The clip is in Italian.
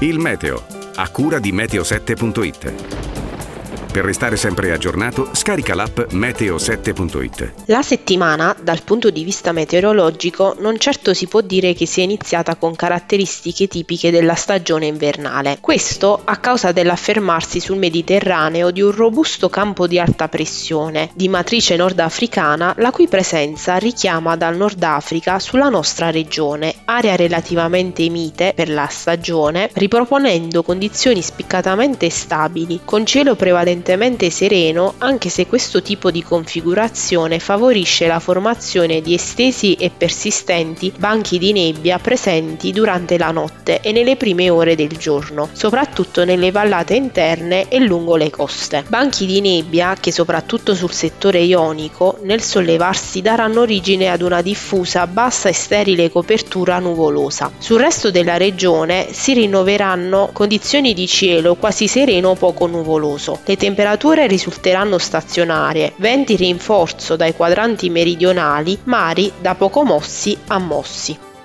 Il meteo, a cura di meteo7.it. Per restare sempre aggiornato, scarica l'app meteo7.it. La settimana, dal punto di vista meteorologico, non certo si può dire che sia iniziata con caratteristiche tipiche della stagione invernale. Questo a causa dell'affermarsi sul Mediterraneo di un robusto campo di alta pressione, di matrice nordafricana, la cui presenza richiama dal Nord Africa sulla nostra regione, area relativamente mite per la stagione, riproponendo condizioni spiccatamente stabili, con cielo prevalentemente apparentemente sereno anche se questo tipo di configurazione favorisce la formazione di estesi e persistenti banchi di nebbia presenti durante la notte e nelle prime ore del giorno, soprattutto nelle vallate interne e lungo le coste. Banchi di nebbia che soprattutto sul settore ionico nel sollevarsi daranno origine ad una diffusa, bassa e sterile copertura nuvolosa. Sul resto della regione si rinnoveranno condizioni di cielo quasi sereno o poco nuvoloso. Le temperature risulteranno stazionarie, venti rinforzo dai quadranti meridionali, mari da poco mossi a mossi.